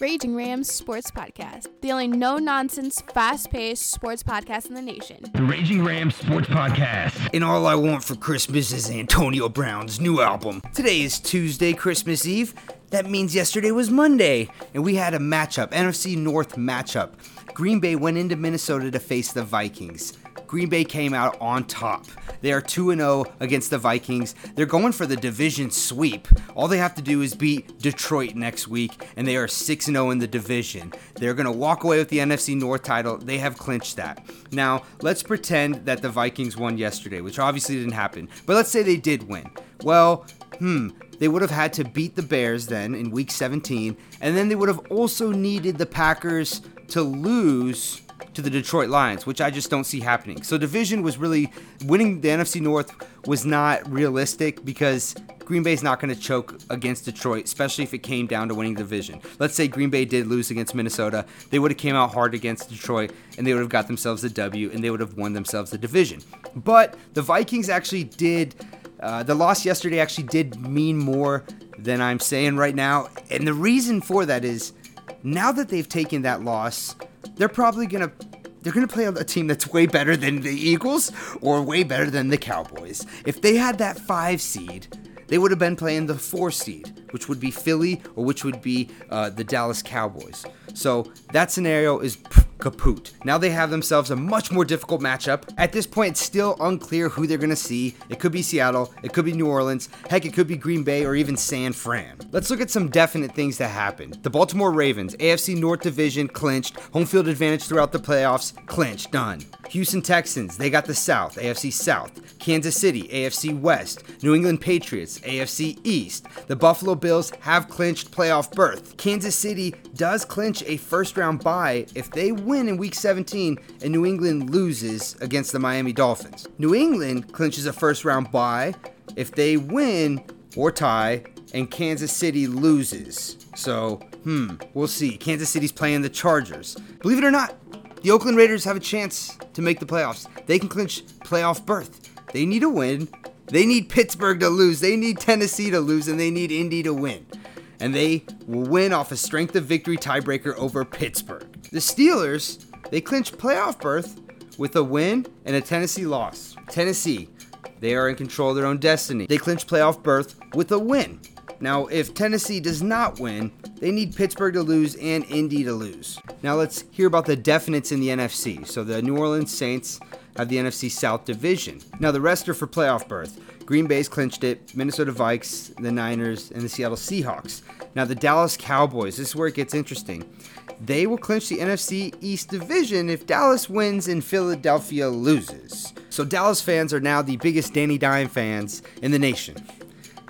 Raging Rams Sports Podcast, the only no nonsense, fast paced sports podcast in the nation. The Raging Rams Sports Podcast. And all I want for Christmas is Antonio Brown's new album. Today is Tuesday, Christmas Eve. That means yesterday was Monday, and we had a matchup, NFC North matchup. Green Bay went into Minnesota to face the Vikings. Green Bay came out on top. They are 2 0 against the Vikings. They're going for the division sweep. All they have to do is beat Detroit next week, and they are 6 0 in the division. They're going to walk away with the NFC North title. They have clinched that. Now, let's pretend that the Vikings won yesterday, which obviously didn't happen, but let's say they did win. Well, hmm, they would have had to beat the Bears then in week 17, and then they would have also needed the Packers to lose to the Detroit Lions, which I just don't see happening. So division was really winning the NFC North was not realistic because Green Bay's not going to choke against Detroit, especially if it came down to winning the division. Let's say Green Bay did lose against Minnesota, they would have came out hard against Detroit and they would have got themselves a W and they would have won themselves the division. But the Vikings actually did uh, the loss yesterday actually did mean more than I'm saying right now. And the reason for that is now that they've taken that loss, they're probably going to they're going to play a team that's way better than the Eagles or way better than the Cowboys. If they had that 5 seed, they would have been playing the 4 seed, which would be Philly or which would be uh, the Dallas Cowboys. So that scenario is kaput. Now they have themselves a much more difficult matchup. At this point, it's still unclear who they're going to see. It could be Seattle, it could be New Orleans, heck, it could be Green Bay or even San Fran. Let's look at some definite things that happened. The Baltimore Ravens, AFC North Division clinched, home field advantage throughout the playoffs, clinched, done. Houston Texans, they got the South, AFC South. Kansas City, AFC West. New England Patriots, AFC East. The Buffalo Bills have clinched playoff berth. Kansas City does clinch a first round bye if they win in week 17 and New England loses against the Miami Dolphins. New England clinches a first round bye if they win or tie and Kansas City loses. So, hmm, we'll see. Kansas City's playing the Chargers. Believe it or not, the Oakland Raiders have a chance to make the playoffs. They can clinch playoff berth. They need a win. They need Pittsburgh to lose. They need Tennessee to lose, and they need Indy to win. And they will win off a strength of victory tiebreaker over Pittsburgh. The Steelers, they clinch playoff berth with a win and a Tennessee loss. Tennessee, they are in control of their own destiny. They clinch playoff berth with a win. Now, if Tennessee does not win, they need Pittsburgh to lose and Indy to lose. Now, let's hear about the definites in the NFC. So, the New Orleans Saints have the NFC South Division. Now, the rest are for playoff berth. Green Bay's clinched it, Minnesota Vikes, the Niners, and the Seattle Seahawks. Now, the Dallas Cowboys, this is where it gets interesting. They will clinch the NFC East Division if Dallas wins and Philadelphia loses. So, Dallas fans are now the biggest Danny Dime fans in the nation.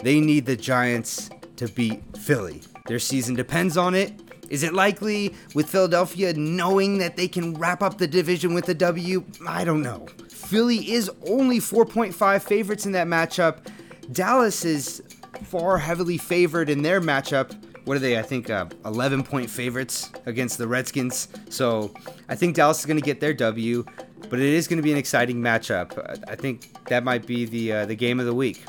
They need the Giants to beat Philly. Their season depends on it. Is it likely with Philadelphia knowing that they can wrap up the division with a W? I don't know. Philly is only 4.5 favorites in that matchup. Dallas is far heavily favored in their matchup. What are they? I think uh, 11 point favorites against the Redskins. So I think Dallas is going to get their W, but it is going to be an exciting matchup. I think that might be the uh, the game of the week.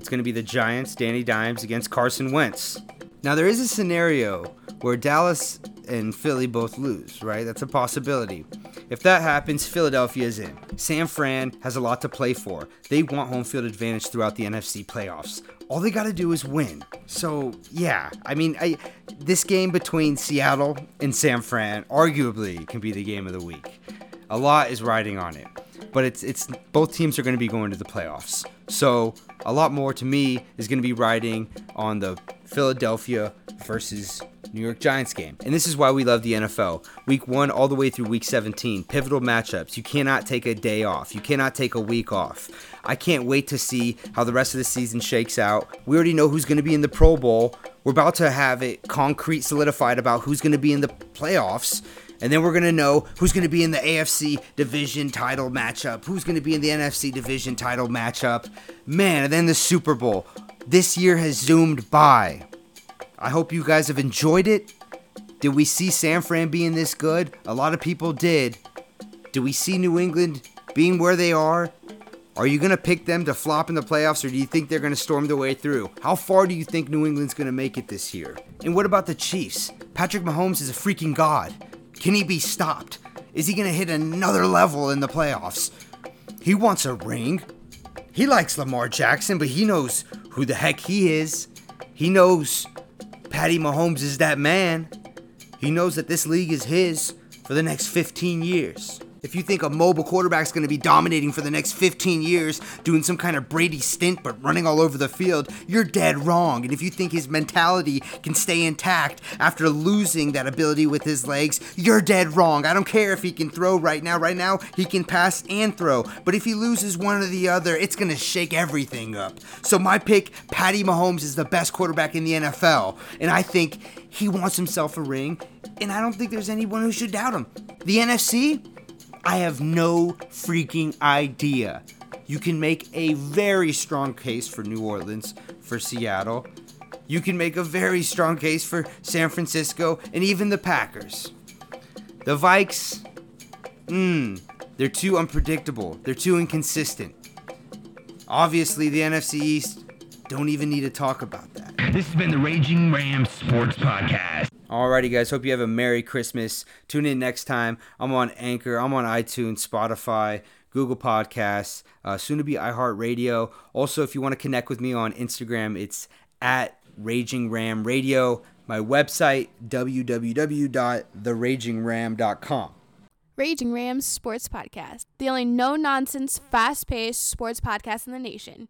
It's going to be the Giants, Danny Dimes against Carson Wentz. Now, there is a scenario where Dallas and Philly both lose, right? That's a possibility. If that happens, Philadelphia is in. San Fran has a lot to play for. They want home field advantage throughout the NFC playoffs. All they got to do is win. So, yeah, I mean, I, this game between Seattle and San Fran arguably can be the game of the week. A lot is riding on it but it's it's both teams are going to be going to the playoffs. So a lot more to me is going to be riding on the Philadelphia versus New York Giants game. And this is why we love the NFL. Week 1 all the way through week 17, pivotal matchups. You cannot take a day off. You cannot take a week off. I can't wait to see how the rest of the season shakes out. We already know who's going to be in the Pro Bowl. We're about to have it concrete solidified about who's going to be in the playoffs. And then we're going to know who's going to be in the AFC division title matchup, who's going to be in the NFC division title matchup. Man, and then the Super Bowl. This year has zoomed by. I hope you guys have enjoyed it. Did we see San Fran being this good? A lot of people did. Do we see New England being where they are? Are you going to pick them to flop in the playoffs, or do you think they're going to storm their way through? How far do you think New England's going to make it this year? And what about the Chiefs? Patrick Mahomes is a freaking god. Can he be stopped? Is he going to hit another level in the playoffs? He wants a ring. He likes Lamar Jackson, but he knows who the heck he is. He knows Patty Mahomes is that man. He knows that this league is his for the next 15 years. If you think a mobile quarterback's going to be dominating for the next 15 years, doing some kind of Brady stint but running all over the field, you're dead wrong. And if you think his mentality can stay intact after losing that ability with his legs, you're dead wrong. I don't care if he can throw right now. Right now, he can pass and throw. But if he loses one or the other, it's going to shake everything up. So my pick, Patty Mahomes, is the best quarterback in the NFL. And I think he wants himself a ring. And I don't think there's anyone who should doubt him. The NFC, I have no freaking idea. You can make a very strong case for New Orleans, for Seattle. You can make a very strong case for San Francisco and even the Packers. The Vikes, mmm, they're too unpredictable. They're too inconsistent. Obviously, the NFC East don't even need to talk about that. This has been the Raging Rams Sports Podcast. Alrighty, guys. Hope you have a Merry Christmas. Tune in next time. I'm on Anchor. I'm on iTunes, Spotify, Google Podcasts, uh, soon to be iHeartRadio. Also, if you want to connect with me on Instagram, it's at Raging Ram Radio. My website, www.theragingram.com. Raging Rams Sports Podcast, the only no nonsense, fast paced sports podcast in the nation.